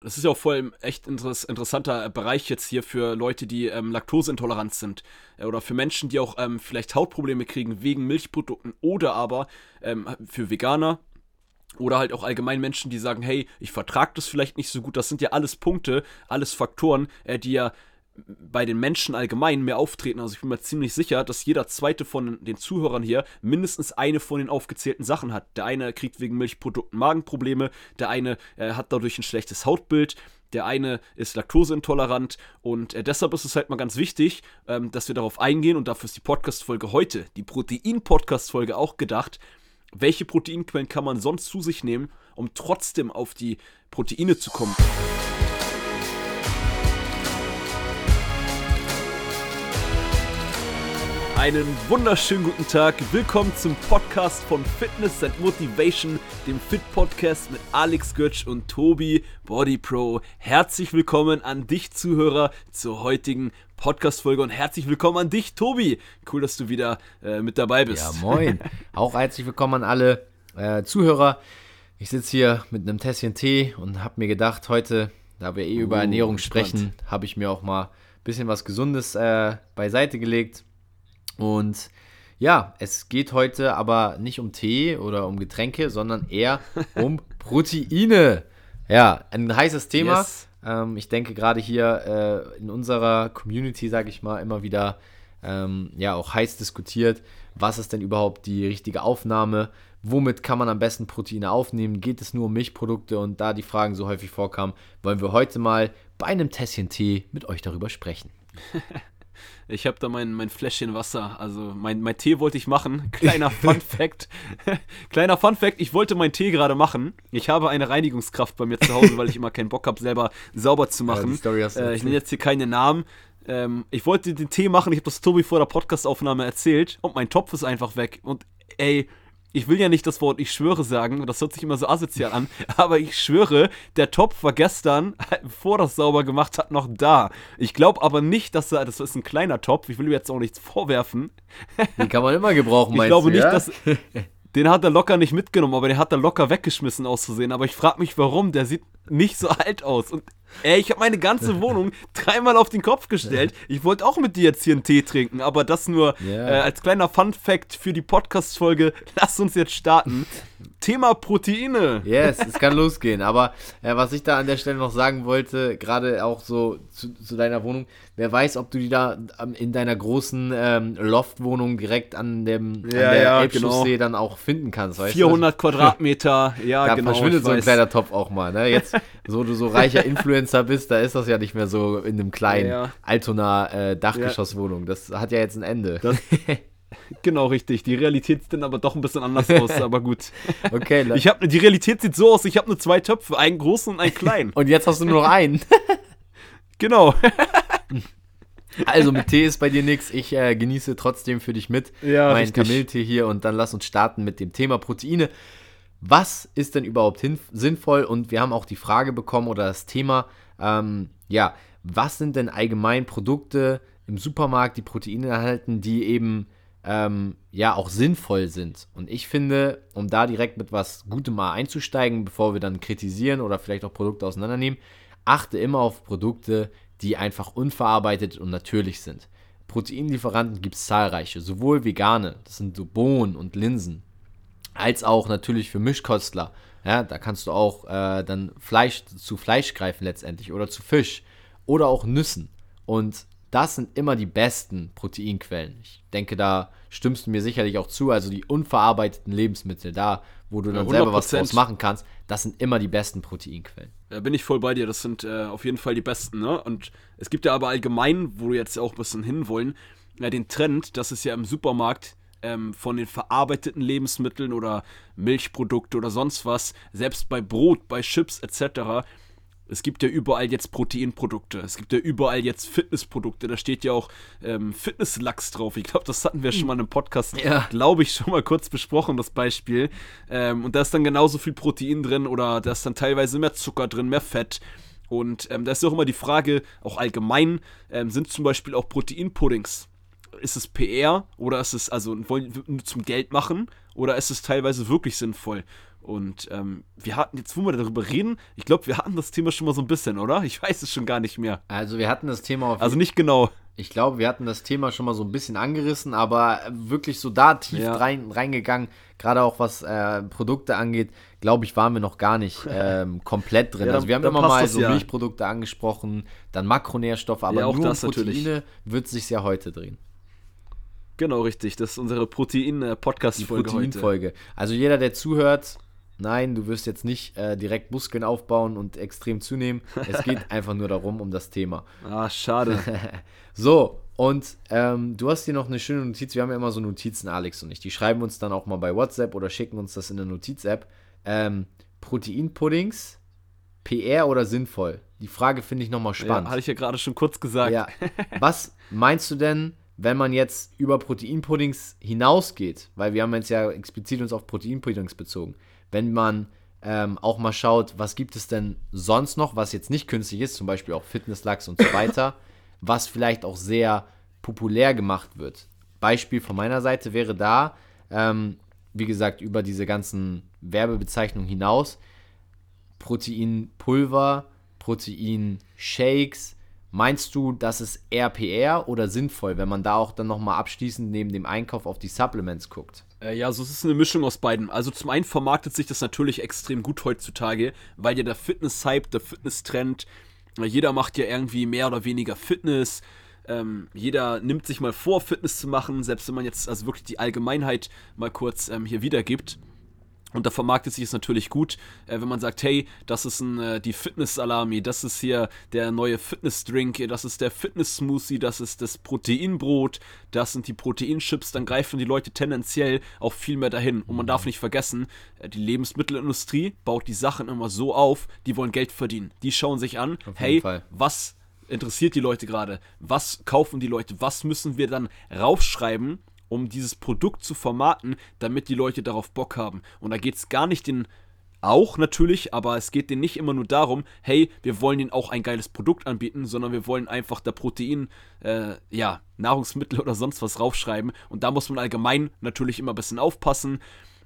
Das ist ja auch vor allem echt interess interessanter Bereich jetzt hier für Leute, die ähm, laktoseintolerant sind. Äh, oder für Menschen, die auch ähm, vielleicht Hautprobleme kriegen wegen Milchprodukten. Oder aber ähm, für Veganer. Oder halt auch allgemein Menschen, die sagen, hey, ich vertrage das vielleicht nicht so gut. Das sind ja alles Punkte, alles Faktoren, äh, die ja bei den Menschen allgemein mehr auftreten. Also ich bin mir ziemlich sicher, dass jeder zweite von den Zuhörern hier mindestens eine von den aufgezählten Sachen hat. Der eine kriegt wegen Milchprodukten Magenprobleme, der eine äh, hat dadurch ein schlechtes Hautbild, der eine ist laktoseintolerant und äh, deshalb ist es halt mal ganz wichtig, ähm, dass wir darauf eingehen und dafür ist die Podcast-Folge heute, die Protein-Podcast-Folge auch gedacht. Welche Proteinquellen kann man sonst zu sich nehmen, um trotzdem auf die Proteine zu kommen? Einen wunderschönen guten Tag. Willkommen zum Podcast von Fitness and Motivation, dem Fit Podcast mit Alex Götsch und Tobi Body Pro. Herzlich willkommen an dich Zuhörer zur heutigen Podcast Folge und herzlich willkommen an dich Tobi. Cool, dass du wieder äh, mit dabei bist. Ja, moin. Auch herzlich willkommen an alle äh, Zuhörer. Ich sitze hier mit einem Tässchen Tee und habe mir gedacht, heute, da wir eh uh, über Ernährung sprechen, habe ich mir auch mal ein bisschen was Gesundes äh, beiseite gelegt und ja, es geht heute aber nicht um Tee oder um Getränke, sondern eher um Proteine. Ja, ein heißes Thema. Yes. Ähm, ich denke gerade hier äh, in unserer Community, sage ich mal, immer wieder ähm, ja auch heiß diskutiert. Was ist denn überhaupt die richtige Aufnahme? Womit kann man am besten Proteine aufnehmen? Geht es nur um Milchprodukte? Und da die Fragen so häufig vorkamen, wollen wir heute mal bei einem Tässchen Tee mit euch darüber sprechen. Ich habe da mein, mein Fläschchen Wasser. Also mein, mein Tee wollte ich machen. Kleiner Fun Fact. Kleiner Fun Fact, ich wollte meinen Tee gerade machen. Ich habe eine Reinigungskraft bei mir zu Hause, weil ich immer keinen Bock habe, selber sauber zu machen. Ja, äh, ich nenne jetzt hier keine Namen. Ähm, ich wollte den Tee machen, ich habe das Tobi vor der Podcastaufnahme erzählt und mein Topf ist einfach weg. Und ey, ich will ja nicht das Wort ich schwöre sagen, das hört sich immer so asozial an, aber ich schwöre, der Topf war gestern, bevor das sauber gemacht hat, noch da. Ich glaube aber nicht, dass er, das ist ein kleiner Topf, ich will ihm jetzt auch nichts vorwerfen. Den kann man immer gebrauchen, meinst Ich glaube nicht, ja? dass, den hat er locker nicht mitgenommen, aber den hat er locker weggeschmissen auszusehen. Aber ich frage mich, warum, der sieht nicht so alt aus. Und Ey, ich habe meine ganze Wohnung dreimal auf den Kopf gestellt. Ich wollte auch mit dir jetzt hier einen Tee trinken, aber das nur yeah. äh, als kleiner Fun-Fact für die Podcast-Folge. Lass uns jetzt starten. Thema Proteine. Yes, es kann losgehen. Aber äh, was ich da an der Stelle noch sagen wollte, gerade auch so zu, zu, deiner Wohnung, wer weiß, ob du die da in deiner großen ähm, Loftwohnung direkt an, dem, ja, an der ja, genau. dann auch finden kannst. 400 du? Quadratmeter, ja, da genau. Da verschwindet so ein kleiner Topf auch mal. Ne? Jetzt, so du so reicher Influencer bist, da ist das ja nicht mehr so in einem kleinen ja, Altona äh, Dachgeschosswohnung. Das hat ja jetzt ein Ende. Das, Genau, richtig. Die Realität sieht dann aber doch ein bisschen anders aus, aber gut. Okay, ich hab, die Realität sieht so aus, ich habe nur zwei Töpfe, einen großen und einen kleinen. und jetzt hast du nur noch einen. genau. Also mit Tee ist bei dir nichts. Ich äh, genieße trotzdem für dich mit ja, meinen Kamilltee hier und dann lass uns starten mit dem Thema Proteine. Was ist denn überhaupt sinnvoll? Und wir haben auch die Frage bekommen oder das Thema, ähm, ja, was sind denn allgemein Produkte im Supermarkt, die Proteine erhalten, die eben ähm, ja auch sinnvoll sind. Und ich finde, um da direkt mit was Gutem mal einzusteigen, bevor wir dann kritisieren oder vielleicht auch Produkte auseinandernehmen, achte immer auf Produkte, die einfach unverarbeitet und natürlich sind. Proteinlieferanten gibt es zahlreiche, sowohl vegane, das sind so Bohnen und Linsen, als auch natürlich für Mischkostler. Ja, da kannst du auch äh, dann Fleisch zu Fleisch greifen letztendlich oder zu Fisch oder auch Nüssen. Und das sind immer die besten Proteinquellen. Ich denke, da stimmst du mir sicherlich auch zu. Also die unverarbeiteten Lebensmittel, da, wo du dann ja, selber was draus machen kannst, das sind immer die besten Proteinquellen. Da bin ich voll bei dir. Das sind äh, auf jeden Fall die besten. Ne? Und es gibt ja aber allgemein, wo wir jetzt auch ein bisschen hinwollen, ja, den Trend, dass es ja im Supermarkt ähm, von den verarbeiteten Lebensmitteln oder Milchprodukte oder sonst was, selbst bei Brot, bei Chips etc., es gibt ja überall jetzt Proteinprodukte. Es gibt ja überall jetzt Fitnessprodukte. Da steht ja auch ähm, Fitnesslachs drauf. Ich glaube, das hatten wir schon mal in einem Podcast, ja. glaube ich, schon mal kurz besprochen, das Beispiel. Ähm, und da ist dann genauso viel Protein drin oder da ist dann teilweise mehr Zucker drin, mehr Fett. Und ähm, da ist auch immer die Frage, auch allgemein, ähm, sind zum Beispiel auch Proteinpuddings. Ist es PR oder ist es, also wollen wir nur zum Geld machen oder ist es teilweise wirklich sinnvoll? Und ähm, wir hatten, jetzt wo wir darüber reden, ich glaube, wir hatten das Thema schon mal so ein bisschen, oder? Ich weiß es schon gar nicht mehr. Also wir hatten das Thema auf Also nicht genau. Ich glaube, wir hatten das Thema schon mal so ein bisschen angerissen, aber wirklich so da tief ja. rein, reingegangen, gerade auch was äh, Produkte angeht, glaube ich, waren wir noch gar nicht ähm, komplett drin. Ja, also wir haben immer mal so ja. Milchprodukte angesprochen, dann Makronährstoffe, aber nur um Proteine wird sich ja heute drehen. Genau, richtig. Das ist unsere Protein-Podcast-Folge Protein-Folge. Also jeder, der zuhört, nein, du wirst jetzt nicht äh, direkt Muskeln aufbauen und extrem zunehmen. Es geht einfach nur darum, um das Thema. Ah, schade. so, und ähm, du hast hier noch eine schöne Notiz. Wir haben ja immer so Notizen, Alex und ich. Die schreiben uns dann auch mal bei WhatsApp oder schicken uns das in der Notiz-App. Ähm, Proteinpuddings, PR oder sinnvoll? Die Frage finde ich nochmal spannend. Ja, hatte ich ja gerade schon kurz gesagt. Ja. Was meinst du denn, wenn man jetzt über Proteinpuddings hinausgeht? Weil wir haben jetzt ja explizit uns auf Proteinpuddings bezogen wenn man ähm, auch mal schaut, was gibt es denn sonst noch, was jetzt nicht künstlich ist, zum Beispiel auch Fitnesslachs und so weiter, was vielleicht auch sehr populär gemacht wird. Beispiel von meiner Seite wäre da, ähm, wie gesagt, über diese ganzen Werbebezeichnungen hinaus, Proteinpulver, Proteinshakes. Meinst du, das ist RPR oder sinnvoll, wenn man da auch dann nochmal abschließend neben dem Einkauf auf die Supplements guckt? Äh, ja, so also es ist eine Mischung aus beiden. Also zum einen vermarktet sich das natürlich extrem gut heutzutage, weil ja der Fitness-Hype, der Fitness-Trend, äh, jeder macht ja irgendwie mehr oder weniger Fitness. Ähm, jeder nimmt sich mal vor, Fitness zu machen, selbst wenn man jetzt also wirklich die Allgemeinheit mal kurz ähm, hier wiedergibt. Und da vermarktet sich es natürlich gut, äh, wenn man sagt, hey, das ist ein, äh, die Fitness-Salami, das ist hier der neue Fitness-Drink, das ist der Fitness-Smoothie, das ist das Proteinbrot, das sind die Proteinchips, dann greifen die Leute tendenziell auch viel mehr dahin. Und man darf nicht vergessen, äh, die Lebensmittelindustrie baut die Sachen immer so auf, die wollen Geld verdienen. Die schauen sich an, hey, Fall. was interessiert die Leute gerade? Was kaufen die Leute? Was müssen wir dann raufschreiben? Um dieses Produkt zu vermarkten, damit die Leute darauf Bock haben. Und da geht es gar nicht den auch natürlich, aber es geht denen nicht immer nur darum, hey, wir wollen ihnen auch ein geiles Produkt anbieten, sondern wir wollen einfach da Protein, äh, ja, Nahrungsmittel oder sonst was raufschreiben. Und da muss man allgemein natürlich immer ein bisschen aufpassen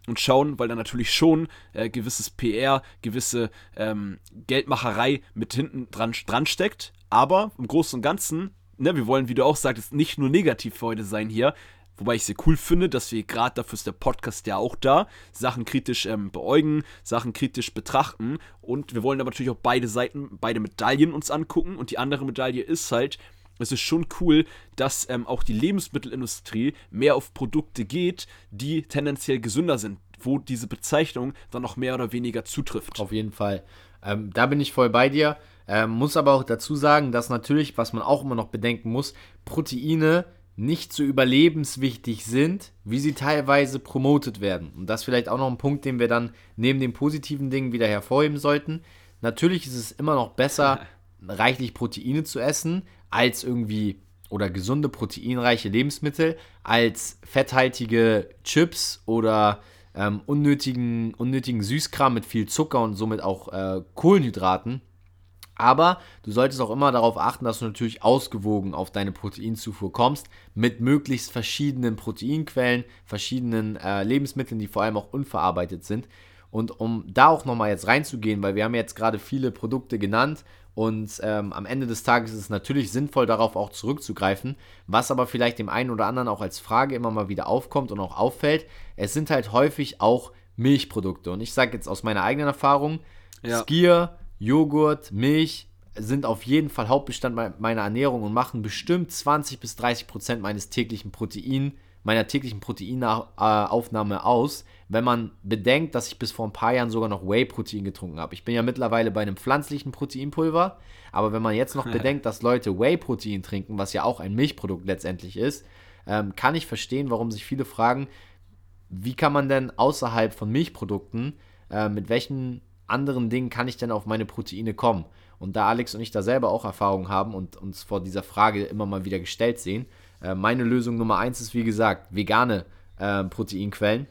und schauen, weil da natürlich schon äh, gewisses PR, gewisse ähm, Geldmacherei mit hinten dran, dran steckt. Aber im Großen und Ganzen, ne, wir wollen, wie du auch sagtest, nicht nur negativ für heute sein hier. Wobei ich sehr cool finde, dass wir gerade dafür ist der Podcast ja auch da, Sachen kritisch ähm, beäugen, Sachen kritisch betrachten. Und wir wollen aber natürlich auch beide Seiten, beide Medaillen uns angucken. Und die andere Medaille ist halt, es ist schon cool, dass ähm, auch die Lebensmittelindustrie mehr auf Produkte geht, die tendenziell gesünder sind, wo diese Bezeichnung dann noch mehr oder weniger zutrifft. Auf jeden Fall. Ähm, da bin ich voll bei dir. Ähm, muss aber auch dazu sagen, dass natürlich, was man auch immer noch bedenken muss, Proteine nicht so überlebenswichtig sind, wie sie teilweise promotet werden. Und das ist vielleicht auch noch ein Punkt, den wir dann neben den positiven Dingen wieder hervorheben sollten. Natürlich ist es immer noch besser, reichlich Proteine zu essen, als irgendwie oder gesunde proteinreiche Lebensmittel, als fetthaltige Chips oder ähm, unnötigen, unnötigen Süßkram mit viel Zucker und somit auch äh, Kohlenhydraten. Aber du solltest auch immer darauf achten, dass du natürlich ausgewogen auf deine Proteinzufuhr kommst, mit möglichst verschiedenen Proteinquellen, verschiedenen äh, Lebensmitteln, die vor allem auch unverarbeitet sind. Und um da auch nochmal jetzt reinzugehen, weil wir haben jetzt gerade viele Produkte genannt und ähm, am Ende des Tages ist es natürlich sinnvoll, darauf auch zurückzugreifen. Was aber vielleicht dem einen oder anderen auch als Frage immer mal wieder aufkommt und auch auffällt, es sind halt häufig auch Milchprodukte. Und ich sage jetzt aus meiner eigenen Erfahrung, ja. Skier, Joghurt, Milch sind auf jeden Fall Hauptbestandteil meiner Ernährung und machen bestimmt 20 bis 30 Prozent meines täglichen Protein, meiner täglichen Proteinaufnahme aus, wenn man bedenkt, dass ich bis vor ein paar Jahren sogar noch Whey-Protein getrunken habe. Ich bin ja mittlerweile bei einem pflanzlichen Proteinpulver, aber wenn man jetzt noch bedenkt, dass Leute Whey-Protein trinken, was ja auch ein Milchprodukt letztendlich ist, ähm, kann ich verstehen, warum sich viele fragen, wie kann man denn außerhalb von Milchprodukten, äh, mit welchen anderen Dingen kann ich denn auf meine Proteine kommen? Und da Alex und ich da selber auch Erfahrung haben und uns vor dieser Frage immer mal wieder gestellt sehen, äh, meine Lösung Nummer eins ist, wie gesagt, vegane äh, Proteinquellen.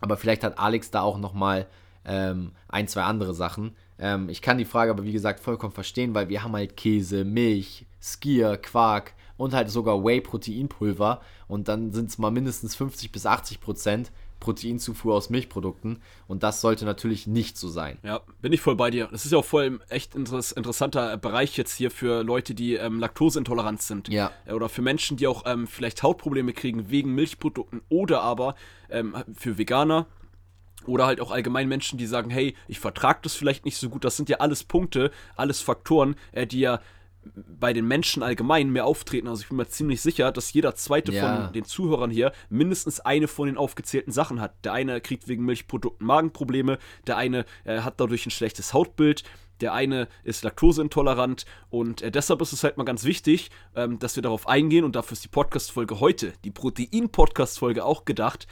Aber vielleicht hat Alex da auch nochmal ähm, ein, zwei andere Sachen. Ähm, ich kann die Frage aber, wie gesagt, vollkommen verstehen, weil wir haben halt Käse, Milch, Skier, Quark und halt sogar Whey-Proteinpulver. Und dann sind es mal mindestens 50 bis 80 Prozent Proteinzufuhr aus Milchprodukten und das sollte natürlich nicht so sein. Ja, bin ich voll bei dir. Das ist ja auch voll echt interess interessanter Bereich jetzt hier für Leute, die ähm, laktoseintolerant sind. Ja. Äh, oder für Menschen, die auch ähm, vielleicht Hautprobleme kriegen wegen Milchprodukten oder aber ähm, für Veganer oder halt auch allgemein Menschen, die sagen, hey, ich vertrage das vielleicht nicht so gut. Das sind ja alles Punkte, alles Faktoren, äh, die ja bei den Menschen allgemein mehr auftreten. Also ich bin mir ziemlich sicher, dass jeder zweite ja. von den Zuhörern hier mindestens eine von den aufgezählten Sachen hat. Der eine kriegt wegen Milchprodukten Magenprobleme, der eine äh, hat dadurch ein schlechtes Hautbild, der eine ist laktoseintolerant und äh, deshalb ist es halt mal ganz wichtig, ähm, dass wir darauf eingehen und dafür ist die Podcast-Folge heute, die Protein-Podcast-Folge auch gedacht.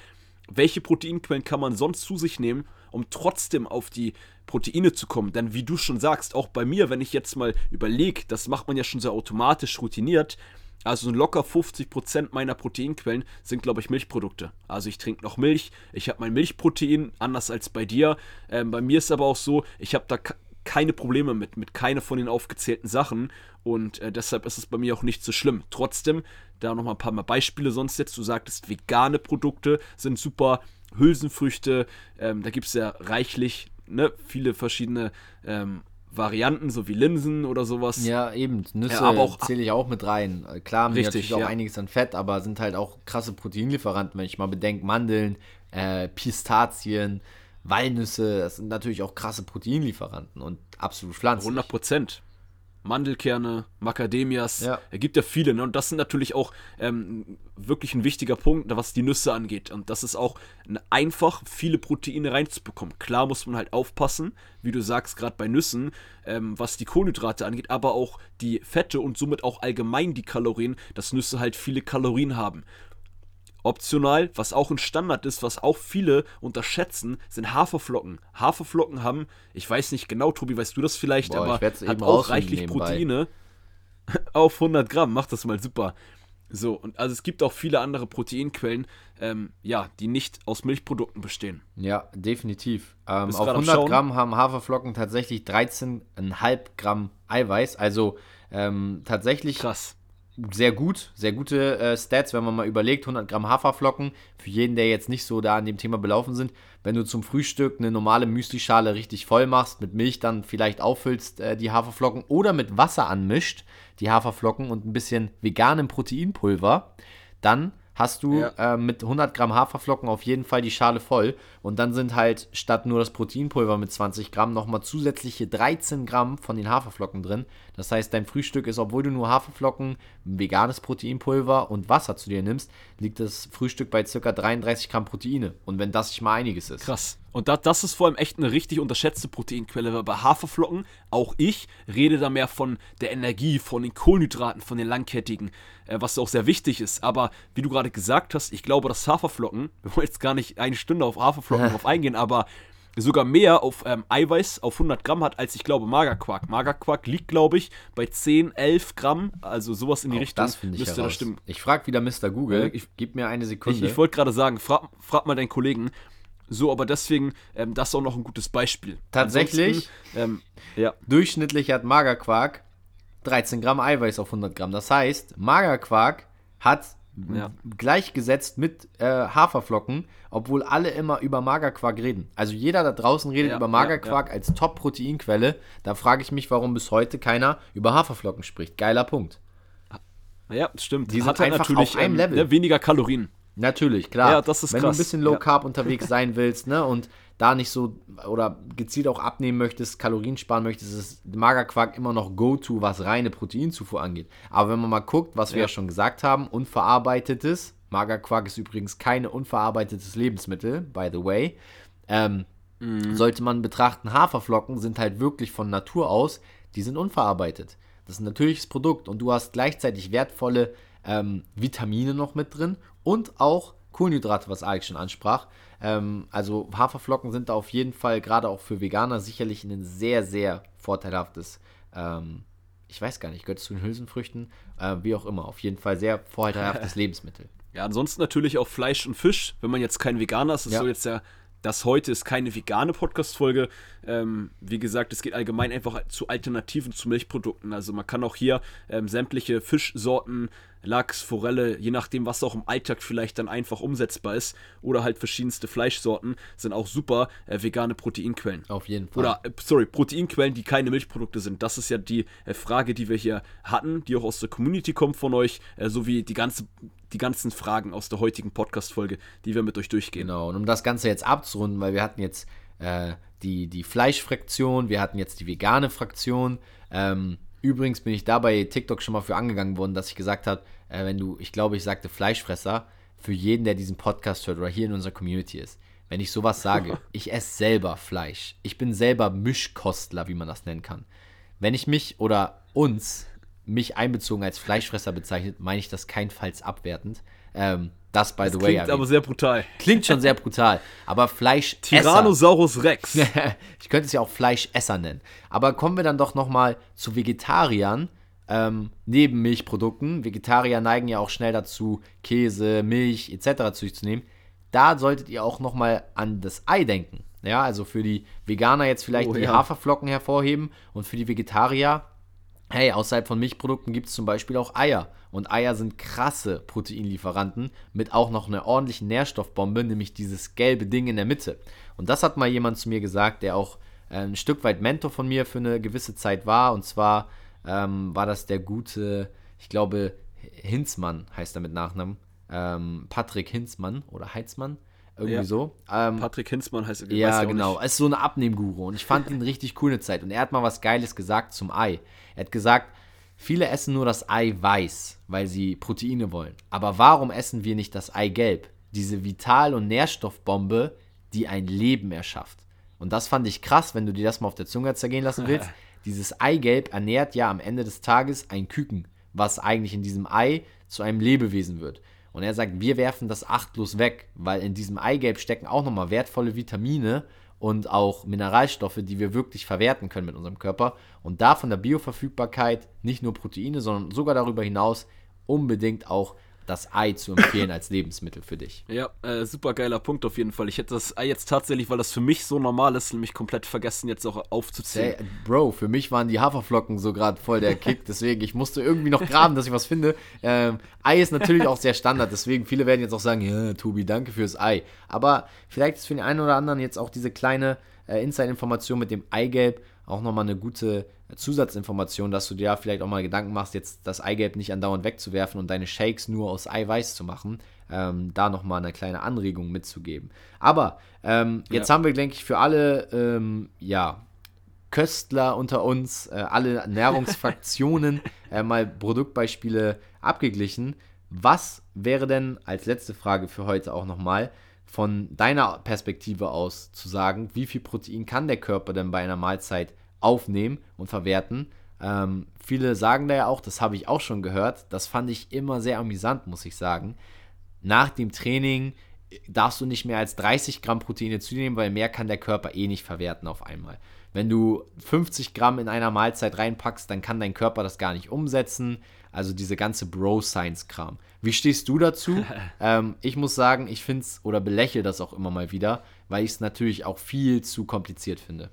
Welche Proteinquellen kann man sonst zu sich nehmen, um trotzdem auf die Proteine zu kommen. Denn wie du schon sagst, auch bei mir, wenn ich jetzt mal überlege, das macht man ja schon so automatisch routiniert, also locker 50% meiner Proteinquellen sind, glaube ich, Milchprodukte. Also ich trinke noch Milch, ich habe mein Milchprotein, anders als bei dir. Ähm, bei mir ist aber auch so, ich habe da keine Probleme mit, mit keiner von den aufgezählten Sachen und äh, deshalb ist es bei mir auch nicht so schlimm. Trotzdem, da nochmal ein paar mal Beispiele sonst jetzt. Du sagtest, vegane Produkte sind super, Hülsenfrüchte, ähm, da gibt es ja reichlich ne, viele verschiedene ähm, Varianten, so wie Linsen oder sowas. Ja, eben. Nüsse ja, zähle ich auch mit rein. Klar, haben richtig, natürlich auch ja. einiges an Fett, aber sind halt auch krasse Proteinlieferanten, wenn ich mal bedenke, Mandeln, äh, Pistazien, Walnüsse, das sind natürlich auch krasse Proteinlieferanten und absolut pflanzlich. 100 Prozent. Mandelkerne, Macadamias. Ja. Er gibt ja viele. Ne? Und das sind natürlich auch ähm, wirklich ein wichtiger Punkt, was die Nüsse angeht. Und das ist auch einfach, viele Proteine reinzubekommen. Klar muss man halt aufpassen, wie du sagst, gerade bei Nüssen, ähm, was die Kohlenhydrate angeht, aber auch die Fette und somit auch allgemein die Kalorien, dass Nüsse halt viele Kalorien haben. Optional, was auch ein Standard ist, was auch viele unterschätzen, sind Haferflocken. Haferflocken haben, ich weiß nicht genau, Tobi, weißt du das vielleicht, Boah, aber hat auch reichlich Proteine. Auf 100 Gramm, macht das mal super. So, und also es gibt auch viele andere Proteinquellen, ähm, ja, die nicht aus Milchprodukten bestehen. Ja, definitiv. Ähm, auf 100 Gramm haben Haferflocken tatsächlich 13,5 Gramm Eiweiß, also ähm, tatsächlich Krass sehr gut, sehr gute äh, Stats, wenn man mal überlegt, 100 Gramm Haferflocken, für jeden, der jetzt nicht so da an dem Thema belaufen sind, wenn du zum Frühstück eine normale Müslischale richtig voll machst, mit Milch dann vielleicht auffüllst äh, die Haferflocken oder mit Wasser anmischt, die Haferflocken und ein bisschen veganem Proteinpulver, dann hast du ja. äh, mit 100 Gramm Haferflocken auf jeden Fall die Schale voll. Und dann sind halt statt nur das Proteinpulver mit 20 Gramm nochmal zusätzliche 13 Gramm von den Haferflocken drin. Das heißt, dein Frühstück ist, obwohl du nur Haferflocken, veganes Proteinpulver und Wasser zu dir nimmst, liegt das Frühstück bei ca. 33 Gramm Proteine. Und wenn das nicht mal einiges ist. Krass. Und das, das ist vor allem echt eine richtig unterschätzte Proteinquelle, weil bei Haferflocken, auch ich, rede da mehr von der Energie, von den Kohlenhydraten, von den langkettigen, äh, was auch sehr wichtig ist. Aber wie du gerade gesagt hast, ich glaube, dass Haferflocken, wir wollen jetzt gar nicht eine Stunde auf Haferflocken drauf eingehen, aber sogar mehr auf ähm, Eiweiß auf 100 Gramm hat, als ich glaube Magerquark. Magerquark liegt, glaube ich, bei 10, 11 Gramm, also sowas in die auch Richtung. Das finde ich müsste das stimmen. Ich frage wieder Mr. Google, ich, gib mir eine Sekunde. Ich, ich wollte gerade sagen, frag, frag mal deinen Kollegen. So, aber deswegen, ähm, das ist auch noch ein gutes Beispiel. Tatsächlich, ähm, ja. durchschnittlich hat Magerquark 13 Gramm Eiweiß auf 100 Gramm. Das heißt, Magerquark hat ja. gleichgesetzt mit äh, Haferflocken, obwohl alle immer über Magerquark reden. Also jeder da draußen redet ja, über Magerquark ja, als Top-Proteinquelle. Da frage ich mich, warum bis heute keiner über Haferflocken spricht. Geiler Punkt. Ja, stimmt. Die sind halt einfach natürlich auf einem ähm, Level. Ne, weniger Kalorien. Natürlich, klar. Ja, das ist Wenn krass. du ein bisschen Low Carb unterwegs sein willst, ne, und da nicht so oder gezielt auch abnehmen möchtest, Kalorien sparen möchtest, ist Magerquark immer noch Go-To, was reine Proteinzufuhr angeht. Aber wenn man mal guckt, was wir ja schon gesagt haben, unverarbeitetes, Magerquark ist übrigens kein unverarbeitetes Lebensmittel, by the way, ähm, mhm. sollte man betrachten, Haferflocken sind halt wirklich von Natur aus, die sind unverarbeitet. Das ist ein natürliches Produkt und du hast gleichzeitig wertvolle ähm, Vitamine noch mit drin und auch Kohlenhydrate, was Alex schon ansprach. Ähm, also Haferflocken sind da auf jeden Fall, gerade auch für Veganer, sicherlich ein sehr, sehr vorteilhaftes, ähm, ich weiß gar nicht, gehört es zu den Hülsenfrüchten, äh, wie auch immer, auf jeden Fall sehr vorteilhaftes Lebensmittel. Ja, ansonsten natürlich auch Fleisch und Fisch, wenn man jetzt kein Veganer ist, das ja. soll jetzt ja das heute ist keine vegane Podcast-Folge. Ähm, wie gesagt, es geht allgemein einfach zu Alternativen zu Milchprodukten. Also man kann auch hier ähm, sämtliche Fischsorten Lachs, Forelle, je nachdem, was auch im Alltag vielleicht dann einfach umsetzbar ist. Oder halt verschiedenste Fleischsorten sind auch super äh, vegane Proteinquellen. Auf jeden Fall. Oder, äh, sorry, Proteinquellen, die keine Milchprodukte sind. Das ist ja die äh, Frage, die wir hier hatten, die auch aus der Community kommt von euch, äh, sowie die ganze die ganzen Fragen aus der heutigen Podcast-Folge, die wir mit euch durchgehen. Genau, und um das Ganze jetzt abzurunden, weil wir hatten jetzt äh, die, die Fleischfraktion, wir hatten jetzt die vegane Fraktion. Ähm, übrigens bin ich da bei TikTok schon mal für angegangen worden, dass ich gesagt habe, äh, wenn du, ich glaube, ich sagte Fleischfresser, für jeden, der diesen Podcast hört oder hier in unserer Community ist. Wenn ich sowas sage, ich esse selber Fleisch. Ich bin selber Mischkostler, wie man das nennen kann. Wenn ich mich oder uns mich einbezogen als Fleischfresser bezeichnet, meine ich das keinfalls abwertend. Ähm, das, by das the way. Klingt aber sehr brutal. Klingt schon sehr brutal. Aber Fleisch. Tyrannosaurus Rex. ich könnte es ja auch Fleischesser nennen. Aber kommen wir dann doch nochmal zu Vegetariern. Ähm, neben Milchprodukten. Vegetarier neigen ja auch schnell dazu, Käse, Milch etc. zu sich zu nehmen. Da solltet ihr auch nochmal an das Ei denken. Ja, also für die Veganer jetzt vielleicht oh, die ja. Haferflocken hervorheben und für die Vegetarier hey, außerhalb von Milchprodukten gibt es zum Beispiel auch Eier. Und Eier sind krasse Proteinlieferanten mit auch noch einer ordentlichen Nährstoffbombe, nämlich dieses gelbe Ding in der Mitte. Und das hat mal jemand zu mir gesagt, der auch äh, ein Stück weit Mentor von mir für eine gewisse Zeit war. Und zwar ähm, war das der gute, ich glaube, Hinzmann heißt er mit Nachnamen. Ähm, Patrick Hinzmann oder Heizmann. Irgendwie ja. so. Ähm, Patrick Hinzmann heißt er. Ja, genau. Er ist so ein Abnehmguru. Und ich fand ihn richtig cool eine Zeit. Und er hat mal was Geiles gesagt zum Ei. Er hat gesagt, viele essen nur das Ei weiß, weil sie Proteine wollen. Aber warum essen wir nicht das Ei gelb? Diese Vital- und Nährstoffbombe, die ein Leben erschafft. Und das fand ich krass, wenn du dir das mal auf der Zunge zergehen lassen willst. Dieses Eigelb ernährt ja am Ende des Tages ein Küken, was eigentlich in diesem Ei zu einem Lebewesen wird. Und er sagt, wir werfen das achtlos weg, weil in diesem Eigelb stecken auch nochmal wertvolle Vitamine und auch Mineralstoffe, die wir wirklich verwerten können mit unserem Körper. Und da von der Bioverfügbarkeit nicht nur Proteine, sondern sogar darüber hinaus unbedingt auch das Ei zu empfehlen als Lebensmittel für dich. Ja, äh, super geiler Punkt auf jeden Fall. Ich hätte das Ei jetzt tatsächlich, weil das für mich so normal ist, nämlich komplett vergessen, jetzt auch aufzuzählen. Hey, Bro, für mich waren die Haferflocken so gerade voll der Kick, deswegen ich musste irgendwie noch graben, dass ich was finde. Ähm, Ei ist natürlich auch sehr Standard, deswegen viele werden jetzt auch sagen, ja, Tobi, danke fürs Ei. Aber vielleicht ist für den einen oder anderen jetzt auch diese kleine äh, Inside-Information mit dem Eigelb auch nochmal eine gute Zusatzinformation, dass du dir vielleicht auch mal Gedanken machst, jetzt das Eigelb nicht andauernd wegzuwerfen und deine Shakes nur aus Eiweiß zu machen. Ähm, da nochmal eine kleine Anregung mitzugeben. Aber ähm, jetzt ja. haben wir, denke ich, für alle, ähm, ja, Köstler unter uns, äh, alle Ernährungsfraktionen äh, mal Produktbeispiele abgeglichen. Was wäre denn als letzte Frage für heute auch nochmal von deiner Perspektive aus zu sagen, wie viel Protein kann der Körper denn bei einer Mahlzeit aufnehmen und verwerten. Ähm, viele sagen da ja auch, das habe ich auch schon gehört, das fand ich immer sehr amüsant, muss ich sagen. Nach dem Training darfst du nicht mehr als 30 Gramm Proteine zunehmen, weil mehr kann der Körper eh nicht verwerten auf einmal. Wenn du 50 Gramm in einer Mahlzeit reinpackst, dann kann dein Körper das gar nicht umsetzen. Also diese ganze Bro-Science-Kram. Wie stehst du dazu? ähm, ich muss sagen, ich finde es oder belächle das auch immer mal wieder, weil ich es natürlich auch viel zu kompliziert finde.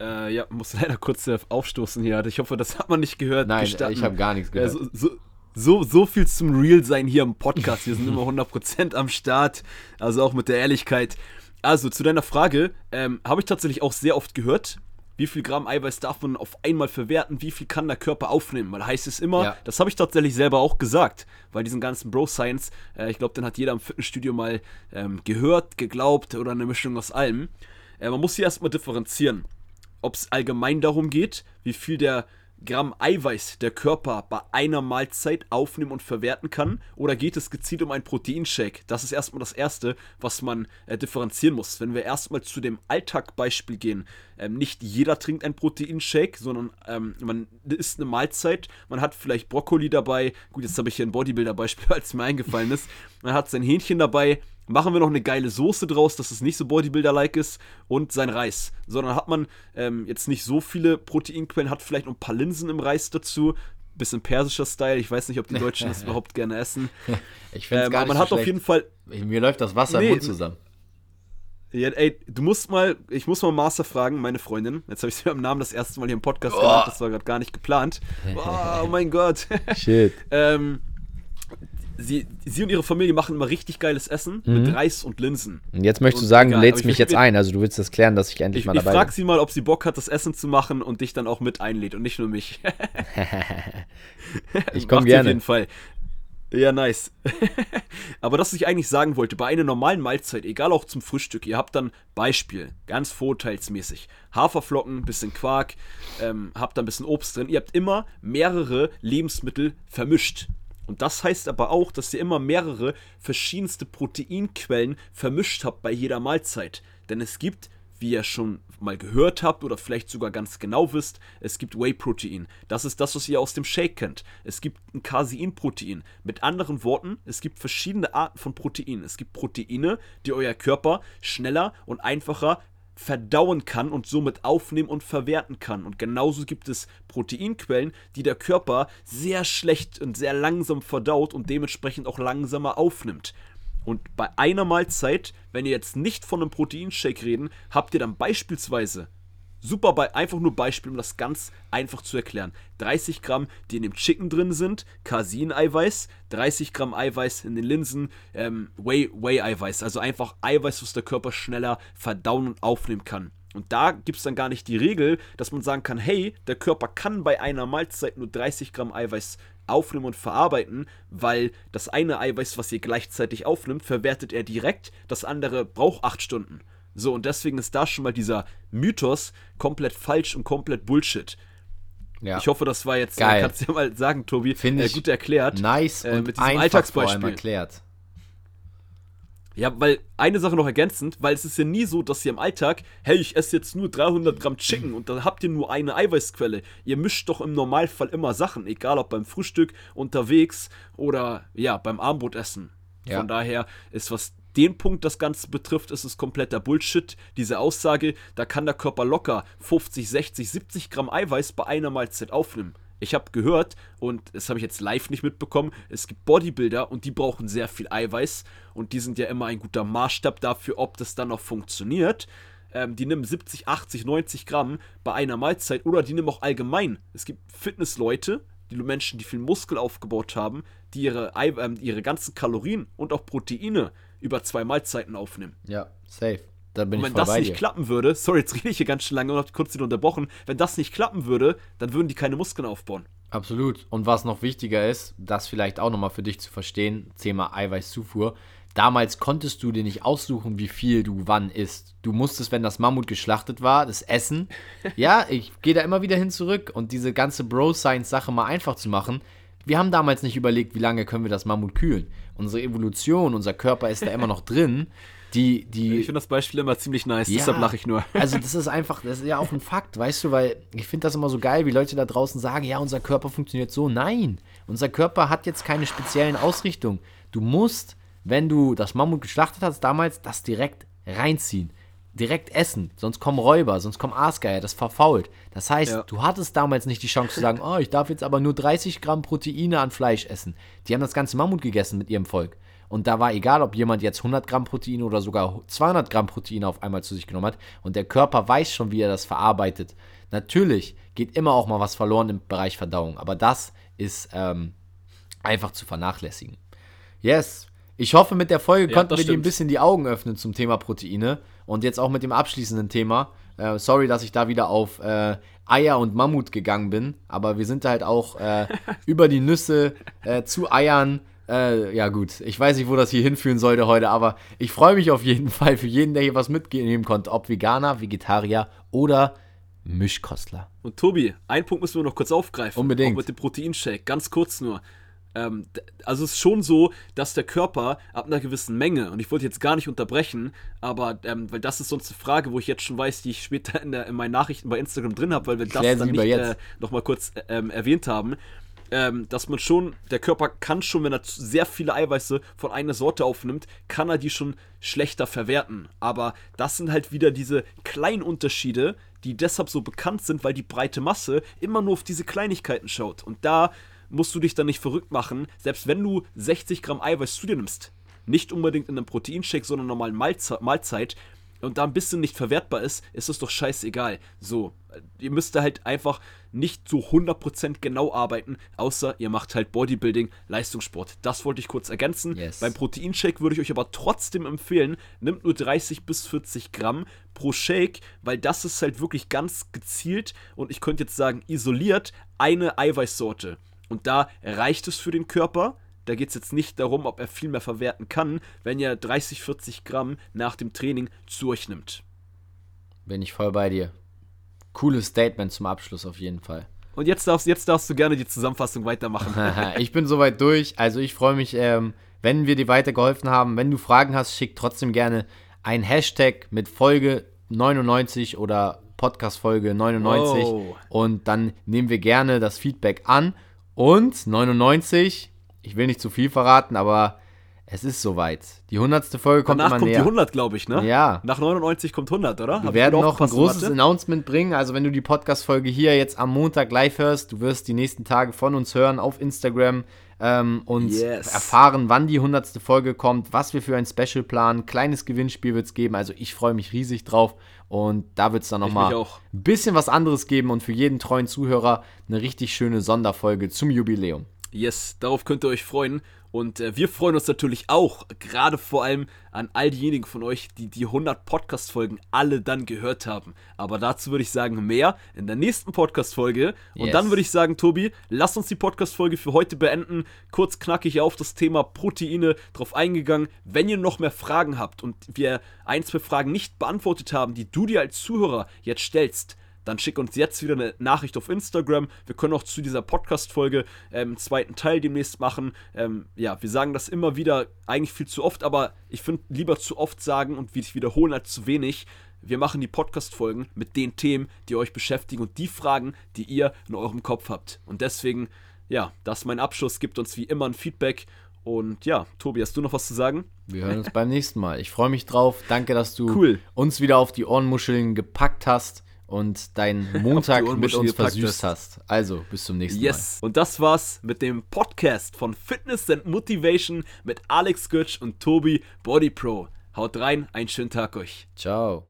Äh, ja, muss leider kurz aufstoßen hier. Ich hoffe, das hat man nicht gehört. Nein, gestatten. ich habe gar nichts gehört. Äh, so, so, so, viel zum Real sein hier im Podcast. Wir sind immer 100% am Start. Also auch mit der Ehrlichkeit. Also zu deiner Frage, ähm, habe ich tatsächlich auch sehr oft gehört. Wie viel Gramm Eiweiß darf man auf einmal verwerten? Wie viel kann der Körper aufnehmen? Weil heißt es immer, ja. das habe ich tatsächlich selber auch gesagt, weil diesen ganzen Bro Science, äh, ich glaube, den hat jeder im Fitnessstudio mal ähm, gehört, geglaubt oder eine Mischung aus allem. Äh, man muss hier erstmal differenzieren ob es allgemein darum geht, wie viel der Gramm Eiweiß der Körper bei einer Mahlzeit aufnehmen und verwerten kann, oder geht es gezielt um einen Proteinshake? Das ist erstmal das Erste, was man äh, differenzieren muss. Wenn wir erstmal zu dem Alltagbeispiel gehen, ähm, nicht jeder trinkt einen Proteinshake, sondern ähm, man isst eine Mahlzeit, man hat vielleicht Brokkoli dabei, gut, jetzt habe ich hier ein Bodybuilder-Beispiel, als mir eingefallen ist, man hat sein Hähnchen dabei, machen wir noch eine geile Soße draus, dass es nicht so Bodybuilder-like ist und sein Reis. Sondern hat man ähm, jetzt nicht so viele Proteinquellen, hat vielleicht noch ein paar Linsen im Reis dazu. Bisschen persischer Style. Ich weiß nicht, ob die Deutschen das überhaupt gerne essen. Ich finde es ähm, gar nicht Man so hat schlecht. auf jeden Fall. Mir läuft das Wasser nee, im Mund zusammen. Ja, ey, du musst mal, ich muss mal Master fragen, meine Freundin. Jetzt habe ich sie beim Namen das erste Mal hier im Podcast oh. genannt, das war gerade gar nicht geplant. Oh, oh mein Gott. Shit. ähm, sie, sie und ihre Familie machen immer richtig geiles Essen mhm. mit Reis und Linsen. Und jetzt möchtest und du sagen, egal. du lädst mich jetzt ein, also du willst das klären, dass ich endlich ich, mal dabei bin. Ich frag sie mal, ob sie Bock hat, das Essen zu machen und dich dann auch mit einlädt und nicht nur mich. ich komme gerne. Auf jeden Fall. Ja, nice. Aber das, was ich eigentlich sagen wollte, bei einer normalen Mahlzeit, egal auch zum Frühstück, ihr habt dann Beispiel, ganz vorteilsmäßig, Haferflocken, bisschen Quark, ähm, habt da ein bisschen Obst drin. Ihr habt immer mehrere Lebensmittel vermischt. Und das heißt aber auch, dass ihr immer mehrere verschiedenste Proteinquellen vermischt habt bei jeder Mahlzeit. Denn es gibt wie ihr schon mal gehört habt oder vielleicht sogar ganz genau wisst, es gibt Whey-Protein. Das ist das, was ihr aus dem Shake kennt. Es gibt ein Casein-Protein. Mit anderen Worten, es gibt verschiedene Arten von Proteinen. Es gibt Proteine, die euer Körper schneller und einfacher verdauen kann und somit aufnehmen und verwerten kann. Und genauso gibt es Proteinquellen, die der Körper sehr schlecht und sehr langsam verdaut und dementsprechend auch langsamer aufnimmt. Und bei einer Mahlzeit, wenn ihr jetzt nicht von einem Proteinshake reden, habt ihr dann beispielsweise, super bei, einfach nur Beispiel, um das ganz einfach zu erklären, 30 Gramm, die in dem Chicken drin sind, Casein-Eiweiß, 30 Gramm Eiweiß in den Linsen, ähm, Whey-Eiweiß, also einfach Eiweiß, was der Körper schneller verdauen und aufnehmen kann. Und da gibt es dann gar nicht die Regel, dass man sagen kann, hey, der Körper kann bei einer Mahlzeit nur 30 Gramm Eiweiß aufnehmen und verarbeiten, weil das eine Eiweiß, was ihr gleichzeitig aufnimmt, verwertet er direkt, das andere braucht 8 Stunden. So, und deswegen ist da schon mal dieser Mythos komplett falsch und komplett Bullshit. Ja. Ich hoffe, das war jetzt, Geil. kannst du ja mal sagen, Tobi, Finde äh, gut erklärt. Nice äh, mit diesem Alltagsbeispiel. erklärt. Ja, weil eine Sache noch ergänzend, weil es ist ja nie so, dass ihr im Alltag, hey, ich esse jetzt nur 300 Gramm Chicken und dann habt ihr nur eine Eiweißquelle. Ihr mischt doch im Normalfall immer Sachen, egal ob beim Frühstück, unterwegs oder ja, beim Armbrotessen. Ja. Von daher ist, was den Punkt das Ganze betrifft, ist es kompletter Bullshit. Diese Aussage, da kann der Körper locker 50, 60, 70 Gramm Eiweiß bei einer Mahlzeit aufnehmen. Ich habe gehört, und das habe ich jetzt live nicht mitbekommen, es gibt Bodybuilder und die brauchen sehr viel Eiweiß und die sind ja immer ein guter Maßstab dafür, ob das dann noch funktioniert. Ähm, die nehmen 70, 80, 90 Gramm bei einer Mahlzeit oder die nehmen auch allgemein. Es gibt Fitnessleute, die Menschen, die viel Muskel aufgebaut haben, die ihre, äh, ihre ganzen Kalorien und auch Proteine über zwei Mahlzeiten aufnehmen. Ja, safe. Da bin und wenn das nicht dir. klappen würde, sorry, jetzt rede ich hier ganz schön lange und habe kurz wieder unterbrochen, wenn das nicht klappen würde, dann würden die keine Muskeln aufbauen. Absolut. Und was noch wichtiger ist, das vielleicht auch nochmal für dich zu verstehen, Thema Eiweißzufuhr. Damals konntest du dir nicht aussuchen, wie viel du wann isst. Du musstest, wenn das Mammut geschlachtet war, das Essen. ja, ich gehe da immer wieder hin zurück und diese ganze Bro-Science-Sache mal einfach zu machen. Wir haben damals nicht überlegt, wie lange können wir das Mammut kühlen. Unsere Evolution, unser Körper ist da immer noch drin. Die, die, ich finde das Beispiel immer ziemlich nice, ja, deshalb lache ich nur. Also das ist einfach, das ist ja auch ein Fakt, weißt du, weil ich finde das immer so geil, wie Leute da draußen sagen, ja, unser Körper funktioniert so. Nein, unser Körper hat jetzt keine speziellen Ausrichtungen. Du musst, wenn du das Mammut geschlachtet hast damals, das direkt reinziehen. Direkt essen, sonst kommen Räuber, sonst kommen Aasgeier, das verfault. Das heißt, ja. du hattest damals nicht die Chance zu sagen, oh, ich darf jetzt aber nur 30 Gramm Proteine an Fleisch essen. Die haben das ganze Mammut gegessen mit ihrem Volk. Und da war egal, ob jemand jetzt 100 Gramm Protein oder sogar 200 Gramm Protein auf einmal zu sich genommen hat. Und der Körper weiß schon, wie er das verarbeitet. Natürlich geht immer auch mal was verloren im Bereich Verdauung. Aber das ist ähm, einfach zu vernachlässigen. Yes. Ich hoffe, mit der Folge ja, konnten wir dir ein bisschen die Augen öffnen zum Thema Proteine. Und jetzt auch mit dem abschließenden Thema. Äh, sorry, dass ich da wieder auf äh, Eier und Mammut gegangen bin. Aber wir sind halt auch äh, über die Nüsse äh, zu Eiern äh, ja, gut. Ich weiß nicht, wo das hier hinführen sollte heute, aber ich freue mich auf jeden Fall für jeden, der hier was mitnehmen konnte. Ob Veganer, Vegetarier oder Mischkostler. Und Tobi, einen Punkt müssen wir noch kurz aufgreifen. Unbedingt. Auch mit dem Proteinshake. Ganz kurz nur. Ähm, also es ist schon so, dass der Körper ab einer gewissen Menge, und ich wollte jetzt gar nicht unterbrechen, aber ähm, weil das ist sonst eine Frage, wo ich jetzt schon weiß, die ich später in, der, in meinen Nachrichten bei Instagram drin habe, weil wir das dann nicht äh, nochmal kurz äh, erwähnt haben ähm, dass man schon, der Körper kann schon, wenn er sehr viele Eiweiße von einer Sorte aufnimmt, kann er die schon schlechter verwerten. Aber das sind halt wieder diese kleinen Unterschiede, die deshalb so bekannt sind, weil die breite Masse immer nur auf diese Kleinigkeiten schaut. Und da musst du dich dann nicht verrückt machen, selbst wenn du 60 Gramm Eiweiß zu dir nimmst. Nicht unbedingt in einem Proteinshake, sondern normalen Mahlzeit, und da ein bisschen nicht verwertbar ist, ist es doch scheißegal. So, ihr müsst da halt einfach nicht so 100% genau arbeiten, außer ihr macht halt Bodybuilding, Leistungssport. Das wollte ich kurz ergänzen. Yes. Beim Proteinshake würde ich euch aber trotzdem empfehlen, nimmt nur 30 bis 40 Gramm pro Shake, weil das ist halt wirklich ganz gezielt und ich könnte jetzt sagen isoliert eine Eiweißsorte. Und da reicht es für den Körper. Da geht es jetzt nicht darum, ob er viel mehr verwerten kann, wenn er 30, 40 Gramm nach dem Training zu euch nimmt. Bin ich voll bei dir. Cooles Statement zum Abschluss auf jeden Fall. Und jetzt darfst, jetzt darfst du gerne die Zusammenfassung weitermachen. ich bin soweit durch. Also ich freue mich, ähm, wenn wir dir weitergeholfen haben. Wenn du Fragen hast, schick trotzdem gerne ein Hashtag mit Folge 99 oder Podcast Folge 99 oh. und dann nehmen wir gerne das Feedback an. Und 99, ich will nicht zu viel verraten, aber es ist soweit. Die 100. Folge kommt Danach immer kommt näher. die 100, glaube ich, ne? Ja. Nach 99 kommt 100, oder? Wir Hab werden noch ein großes hatte? Announcement bringen. Also, wenn du die Podcast-Folge hier jetzt am Montag live hörst, du wirst die nächsten Tage von uns hören auf Instagram ähm, und yes. erfahren, wann die 100. Folge kommt, was wir für ein Special planen. Kleines Gewinnspiel wird es geben. Also, ich freue mich riesig drauf. Und da wird es dann nochmal ein bisschen was anderes geben und für jeden treuen Zuhörer eine richtig schöne Sonderfolge zum Jubiläum. Yes, darauf könnt ihr euch freuen. Und äh, wir freuen uns natürlich auch, gerade vor allem an all diejenigen von euch, die die 100 Podcast-Folgen alle dann gehört haben. Aber dazu würde ich sagen, mehr in der nächsten Podcast-Folge. Und yes. dann würde ich sagen, Tobi, lass uns die Podcast-Folge für heute beenden. Kurz knackig auf das Thema Proteine drauf eingegangen. Wenn ihr noch mehr Fragen habt und wir ein, zwei Fragen nicht beantwortet haben, die du dir als Zuhörer jetzt stellst, dann schick uns jetzt wieder eine Nachricht auf Instagram. Wir können auch zu dieser Podcast-Folge ähm, einen zweiten Teil demnächst machen. Ähm, ja, wir sagen das immer wieder, eigentlich viel zu oft, aber ich finde lieber zu oft sagen und wiederholen als zu wenig. Wir machen die Podcast-Folgen mit den Themen, die euch beschäftigen und die Fragen, die ihr in eurem Kopf habt. Und deswegen, ja, das ist mein Abschluss. Gibt uns wie immer ein Feedback. Und ja, Tobi, hast du noch was zu sagen? Wir hören uns beim nächsten Mal. Ich freue mich drauf. Danke, dass du cool. uns wieder auf die Ohrenmuscheln gepackt hast und deinen Montag mit uns versüßt hast. Also, bis zum nächsten yes. Mal. Yes, und das war's mit dem Podcast von Fitness and Motivation mit Alex Götsch und Tobi Body Pro. Haut rein, einen schönen Tag euch. Ciao.